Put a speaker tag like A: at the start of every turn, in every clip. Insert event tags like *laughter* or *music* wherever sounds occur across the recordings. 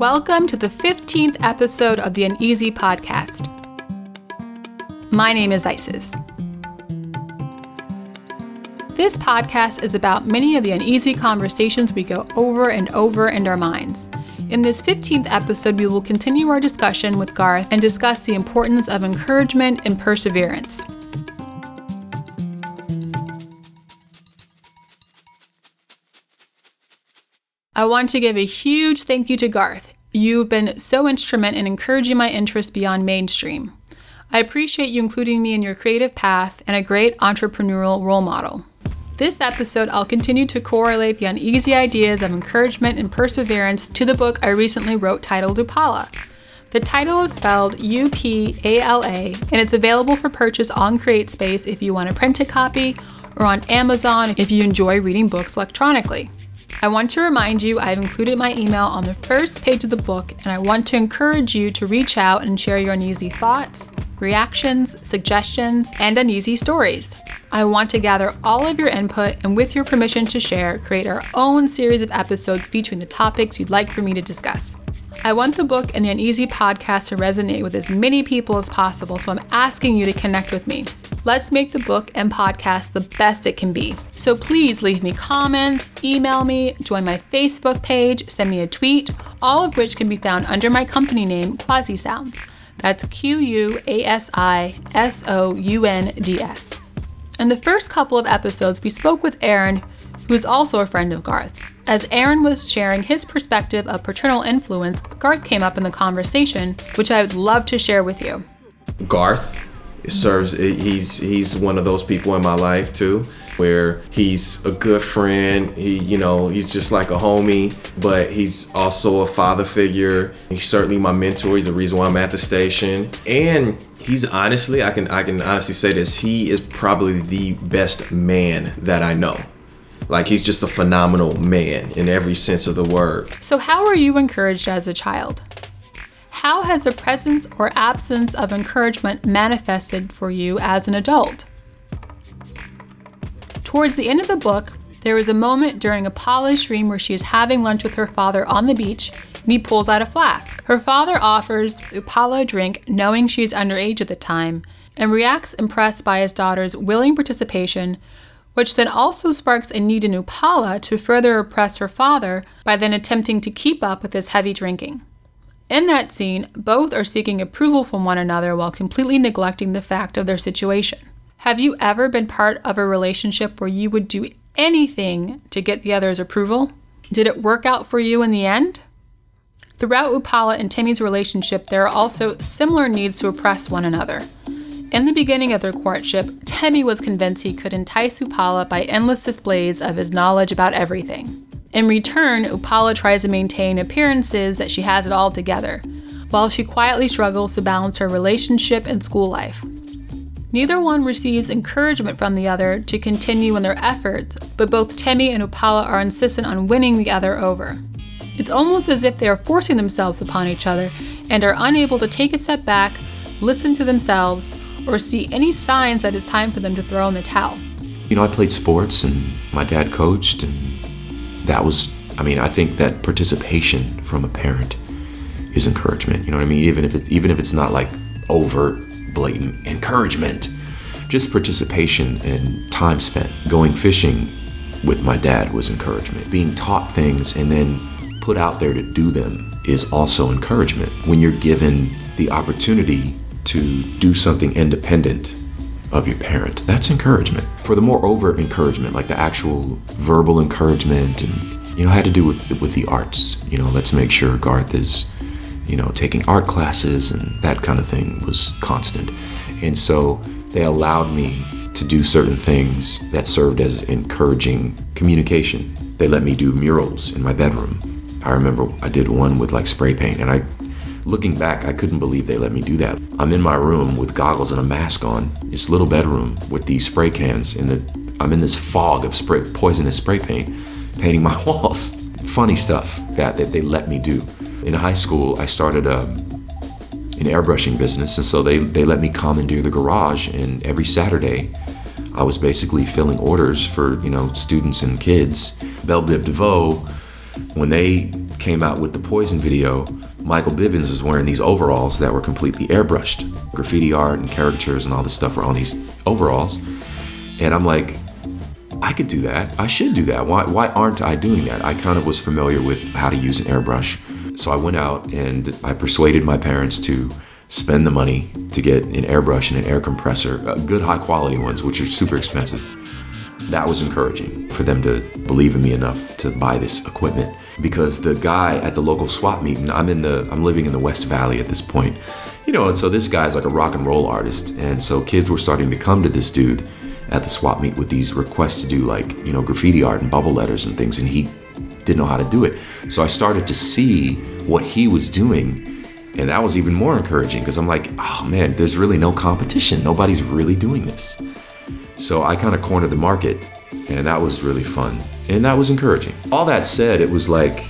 A: Welcome to the 15th episode of the Uneasy Podcast. My name is Isis. This podcast is about many of the uneasy conversations we go over and over in our minds. In this 15th episode, we will continue our discussion with Garth and discuss the importance of encouragement and perseverance. I want to give a huge thank you to Garth. You've been so instrumental in encouraging my interest beyond mainstream. I appreciate you including me in your creative path and a great entrepreneurial role model. This episode, I'll continue to correlate the uneasy ideas of encouragement and perseverance to the book I recently wrote titled Upala. The title is spelled U P A L A, and it's available for purchase on CreateSpace if you want a printed copy, or on Amazon if you enjoy reading books electronically. I want to remind you I've included my email on the first page of the book, and I want to encourage you to reach out and share your uneasy thoughts, reactions, suggestions, and uneasy stories. I want to gather all of your input and, with your permission to share, create our own series of episodes featuring the topics you'd like for me to discuss. I want the book and the Uneasy podcast to resonate with as many people as possible, so I'm asking you to connect with me. Let's make the book and podcast the best it can be. So please leave me comments, email me, join my Facebook page, send me a tweet, all of which can be found under my company name, Quasi Sounds. That's Q U A S I S O U N D S. In the first couple of episodes, we spoke with Aaron, who is also a friend of Garth's. As Aaron was sharing his perspective of paternal influence, Garth came up in the conversation, which I would love to share with you.
B: Garth serves he's he's one of those people in my life too where he's a good friend. He you know he's just like a homie but he's also a father figure. He's certainly my mentor. He's the reason why i'm at the station. And he's honestly i can i can honestly say this he is probably the best man that i know. Like he's just a phenomenal man in every sense of the word.
A: So how were you encouraged as a child how has the presence or absence of encouragement manifested for you as an adult? Towards the end of the book, there is a moment during Upala's dream where she is having lunch with her father on the beach and he pulls out a flask. Her father offers Upala a drink, knowing she is underage at the time, and reacts impressed by his daughter's willing participation, which then also sparks a need in Upala to further oppress her father by then attempting to keep up with his heavy drinking. In that scene, both are seeking approval from one another while completely neglecting the fact of their situation. Have you ever been part of a relationship where you would do anything to get the other's approval? Did it work out for you in the end? Throughout Upala and Timmy's relationship, there are also similar needs to oppress one another. In the beginning of their courtship, Timmy was convinced he could entice Upala by endless displays of his knowledge about everything. In return, Upala tries to maintain appearances that she has it all together, while she quietly struggles to balance her relationship and school life. Neither one receives encouragement from the other to continue in their efforts, but both Temi and Upala are insistent on winning the other over. It's almost as if they are forcing themselves upon each other and are unable to take a step back, listen to themselves, or see any signs that it's time for them to throw in the towel.
C: You know, I played sports and my dad coached and that was, I mean, I think that participation from a parent is encouragement. You know what I mean? Even if it, even if it's not like overt, blatant encouragement, just participation and time spent going fishing with my dad was encouragement. Being taught things and then put out there to do them is also encouragement. When you're given the opportunity to do something independent of your parent. That's encouragement. For the more overt encouragement, like the actual verbal encouragement and you know, had to do with with the arts. You know, let's make sure Garth is, you know, taking art classes and that kind of thing was constant. And so they allowed me to do certain things that served as encouraging communication. They let me do murals in my bedroom. I remember I did one with like spray paint and I Looking back, I couldn't believe they let me do that. I'm in my room with goggles and a mask on, this little bedroom with these spray cans, and the, I'm in this fog of spray, poisonous spray paint, painting my *laughs* walls. Funny stuff that, that they let me do. In high school, I started a, um, an airbrushing business, and so they, they let me commandeer the garage, and every Saturday, I was basically filling orders for you know students and kids. Bell Biv DeVoe, when they came out with the Poison video, Michael Bivins is wearing these overalls that were completely airbrushed. Graffiti art and caricatures and all this stuff were on these overalls. And I'm like, I could do that. I should do that. Why, why aren't I doing that? I kind of was familiar with how to use an airbrush. So I went out and I persuaded my parents to spend the money to get an airbrush and an air compressor, uh, good high quality ones, which are super expensive. That was encouraging for them to believe in me enough to buy this equipment because the guy at the local swap meet, and I'm in the I'm living in the West Valley at this point, you know, and so this guy's like a rock and roll artist, and so kids were starting to come to this dude at the swap meet with these requests to do like you know graffiti art and bubble letters and things, and he didn't know how to do it. So I started to see what he was doing, and that was even more encouraging because I'm like, oh man, there's really no competition. Nobody's really doing this. So I kind of cornered the market, and that was really fun and that was encouraging. All that said, it was like,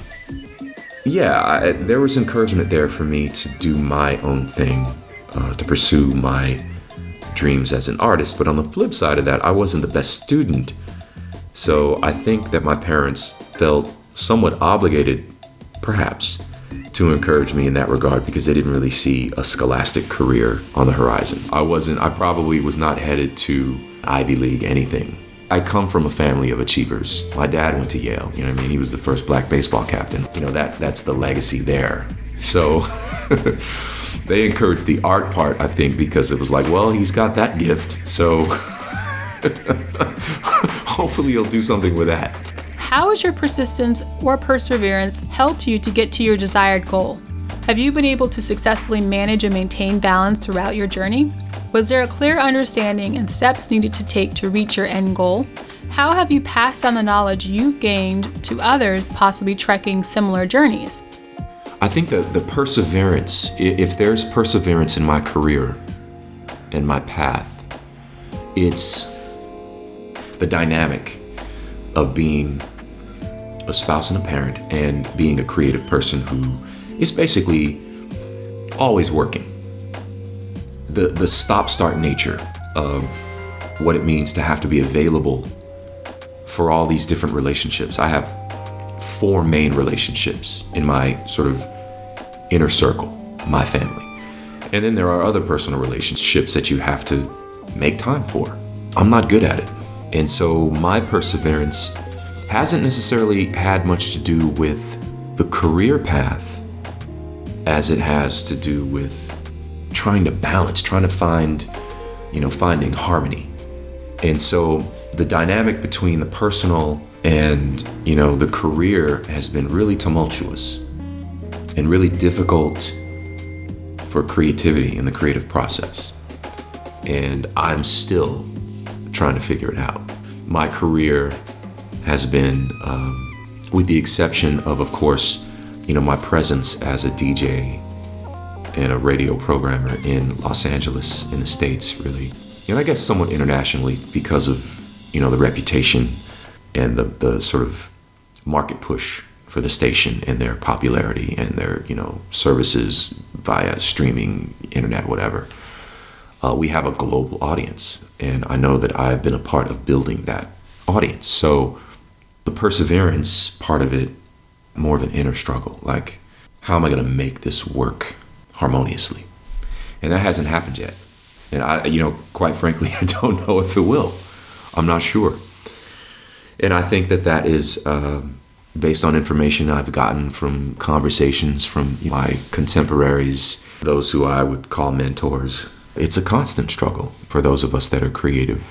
C: yeah, I, there was encouragement there for me to do my own thing, uh, to pursue my dreams as an artist. But on the flip side of that, I wasn't the best student. So I think that my parents felt somewhat obligated, perhaps, to encourage me in that regard because they didn't really see a scholastic career on the horizon. I wasn't, I probably was not headed to Ivy League anything I come from a family of achievers. My dad went to Yale, you know what I mean? He was the first black baseball captain. You know, that that's the legacy there. So *laughs* they encouraged the art part, I think, because it was like, well, he's got that gift. So *laughs* hopefully he'll do something with that.
A: How has your persistence or perseverance helped you to get to your desired goal? Have you been able to successfully manage and maintain balance throughout your journey? Was there a clear understanding and steps needed to take to reach your end goal? How have you passed on the knowledge you've gained to others possibly trekking similar journeys?
C: I think that the perseverance, if there's perseverance in my career and my path, it's the dynamic of being a spouse and a parent and being a creative person who is basically always working the, the stop start nature of what it means to have to be available for all these different relationships. I have four main relationships in my sort of inner circle, my family. And then there are other personal relationships that you have to make time for. I'm not good at it. And so my perseverance hasn't necessarily had much to do with the career path as it has to do with trying to balance, trying to find, you know, finding harmony. And so the dynamic between the personal and, you know, the career has been really tumultuous and really difficult for creativity in the creative process. And I'm still trying to figure it out. My career has been, um, with the exception of, of course, you know, my presence as a DJ and a radio programmer in Los Angeles, in the States, really. And I guess somewhat internationally because of, you know, the reputation and the, the sort of market push for the station and their popularity and their, you know, services via streaming, internet, whatever. Uh, we have a global audience. And I know that I've been a part of building that audience. So the perseverance part of it, more of an inner struggle. Like, how am I going to make this work? Harmoniously. And that hasn't happened yet. And I, you know, quite frankly, *laughs* I don't know if it will. I'm not sure. And I think that that is uh, based on information I've gotten from conversations from my contemporaries, those who I would call mentors. It's a constant struggle for those of us that are creative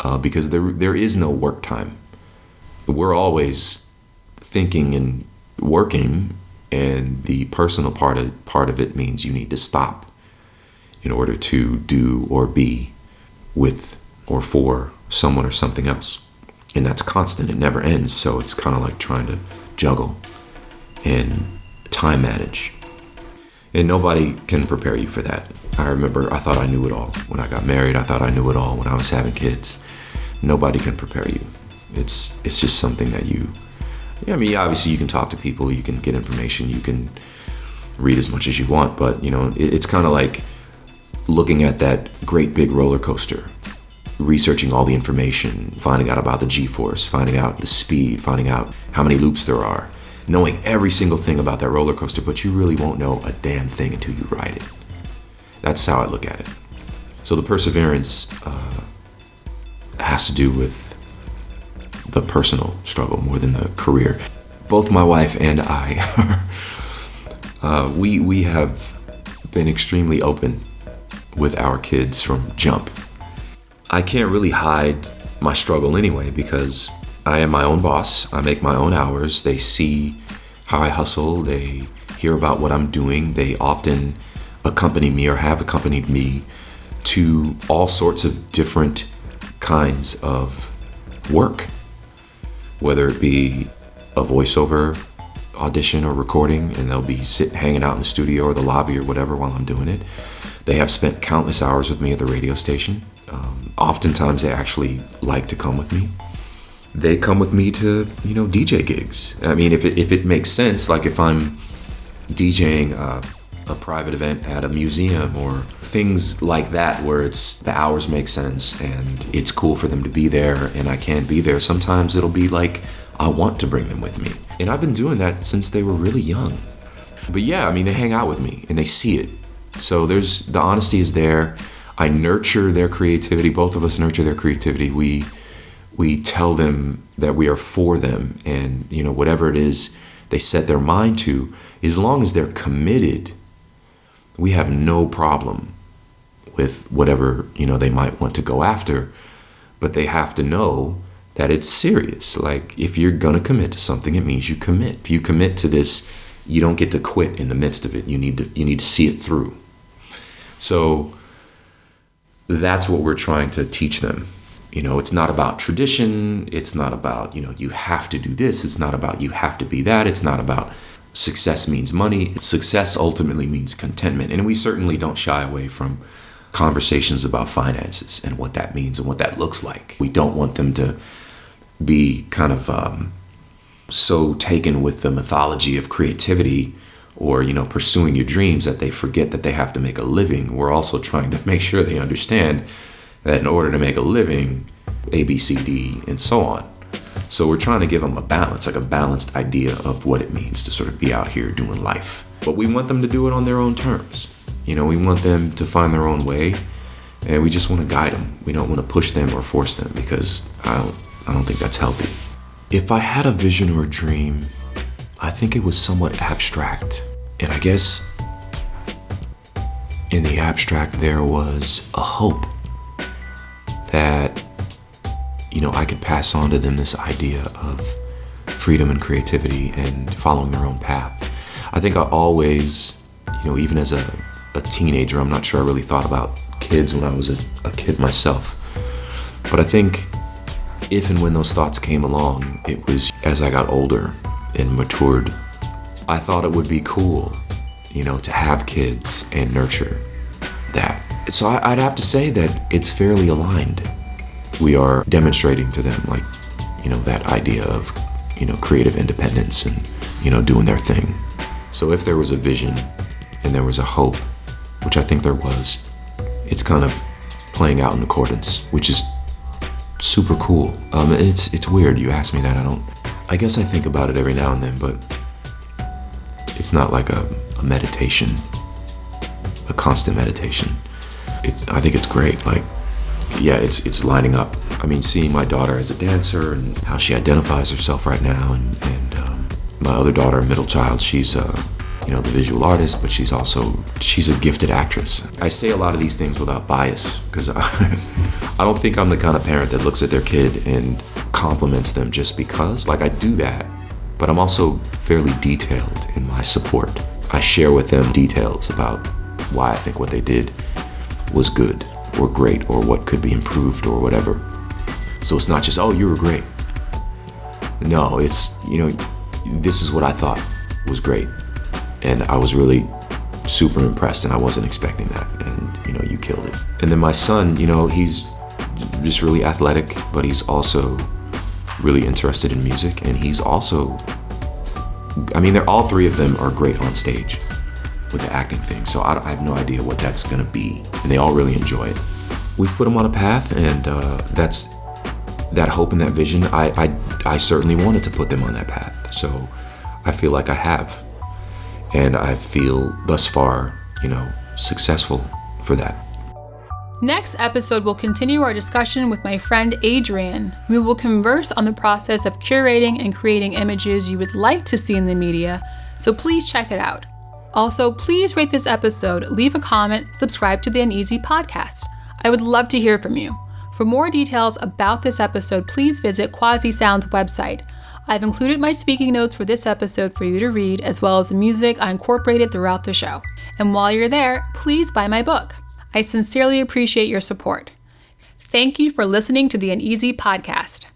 C: uh, because there, there is no work time. We're always thinking and working and the personal part of part of it means you need to stop in order to do or be with or for someone or something else. And that's constant. It never ends. So it's kind of like trying to juggle and time manage. And nobody can prepare you for that. I remember i thought i knew it all. When i got married i thought i knew it all. When i was having kids nobody can prepare you. It's it's just something that you yeah, I mean, obviously you can talk to people, you can get information, you can read as much as you want, but you know, it, it's kind of like looking at that great big roller coaster, researching all the information, finding out about the G-force, finding out the speed, finding out how many loops there are, knowing every single thing about that roller coaster, but you really won't know a damn thing until you ride it. That's how I look at it. So the perseverance uh, has to do with the personal struggle more than the career. Both my wife and I, *laughs* uh, we we have been extremely open with our kids from jump. I can't really hide my struggle anyway because I am my own boss. I make my own hours. They see how I hustle. They hear about what I'm doing. They often accompany me or have accompanied me to all sorts of different kinds of work, whether it be a voiceover audition or recording, and they'll be sitting hanging out in the studio or the lobby or whatever while I'm doing it. They have spent countless hours with me at the radio station. Um, oftentimes, they actually like to come with me. They come with me to, you know, DJ gigs. I mean, if it, if it makes sense, like if I'm DJing a, a private event at a museum or things like that, where it's the hours make sense and it's cool for them to be there and I can't be there, sometimes it'll be like I want to bring them with me. And I've been doing that since they were really young. But yeah, I mean, they hang out with me and they see it. So there's the honesty is there. I nurture their creativity. Both of us nurture their creativity. We we tell them that we are for them and you know whatever it is they set their mind to as long as they're committed we have no problem with whatever you know they might want to go after but they have to know that it's serious like if you're going to commit to something it means you commit if you commit to this you don't get to quit in the midst of it you need to you need to see it through so that's what we're trying to teach them you know, it's not about tradition. It's not about, you know, you have to do this. It's not about you have to be that. It's not about success means money. Success ultimately means contentment. And we certainly don't shy away from conversations about finances and what that means and what that looks like. We don't want them to be kind of um, so taken with the mythology of creativity or you know pursuing your dreams that they forget that they have to make a living we're also trying to *laughs* make sure they understand that in order to make a living, A, B, C, D, and so on. So we're trying to give them a balance, like a balanced idea of what it means to sort of be out here doing life. But we want them to do it on their own terms. You know, we want them to find their own way, and we just want to guide them. We don't want to push them or force them because I don't, I don't think that's healthy. If I had a vision or a dream, I think it was somewhat abstract. And I guess in the abstract, there was a hope that you know I could pass on to them this idea of freedom and creativity and following their own path. I think I always, you know, even as a, a teenager, I'm not sure I really thought about kids when I was a, a kid myself. But I think if and when those thoughts came along, it was as I got older and matured. I thought it would be cool, you know, to have kids and nurture that so I'd have to say that it's fairly aligned. We are demonstrating to them, like, you know, that idea of, you know, creative independence and, you know, doing their thing. So if there was a vision and there was a hope, which I think there was, it's kind of playing out in accordance, which is super cool. Um, it's it's weird. You ask me that. I don't. I guess I think about it every now and then, but it's not like a, a meditation, a constant meditation it's, I think it's great. Like, yeah, it's it's lining up. I mean, seeing my daughter as a dancer and how she identifies herself right now, and and um, my other daughter, middle child, she's uh, you know the visual artist, but she's also she's a gifted actress. I say a lot of these things without bias because I, *laughs* I don't think I'm the kind of parent that looks at their kid and compliments them just because. Like I do that, but I'm also fairly detailed in my support. I share with them details about why I think what they did was good or great or what could be improved or whatever. So it's not just, oh, you were great. No, it's, you know, this is what I thought was great. And I was really super impressed and I wasn't expecting that. And, you know, you killed it. And then my son, you know, he's just really athletic, but he's also really interested in music. And he's also, I mean, they're all three of them are great on stage with the acting thing. So I, I have no idea what that's going to be. And they all really enjoy it. We've put them on a path, and uh, that's that hope and that vision. I, I, I certainly wanted to put them on that path. So I feel like I have. And I feel thus far, you know, successful for that.
A: Next episode, we'll continue our discussion with my friend Adrian. We will converse on the process of curating and creating images you would like to see in the media, so please check it out. Also, please rate this episode, leave a comment, subscribe to the Uneasy podcast. I would love to hear from you. For more details about this episode, please visit Quasi Sound's website. I've included my speaking notes for this episode for you to read, as well as the music I incorporated throughout the show. And while you're there, please buy my book. I sincerely appreciate your support. Thank you for listening to the Uneasy Podcast.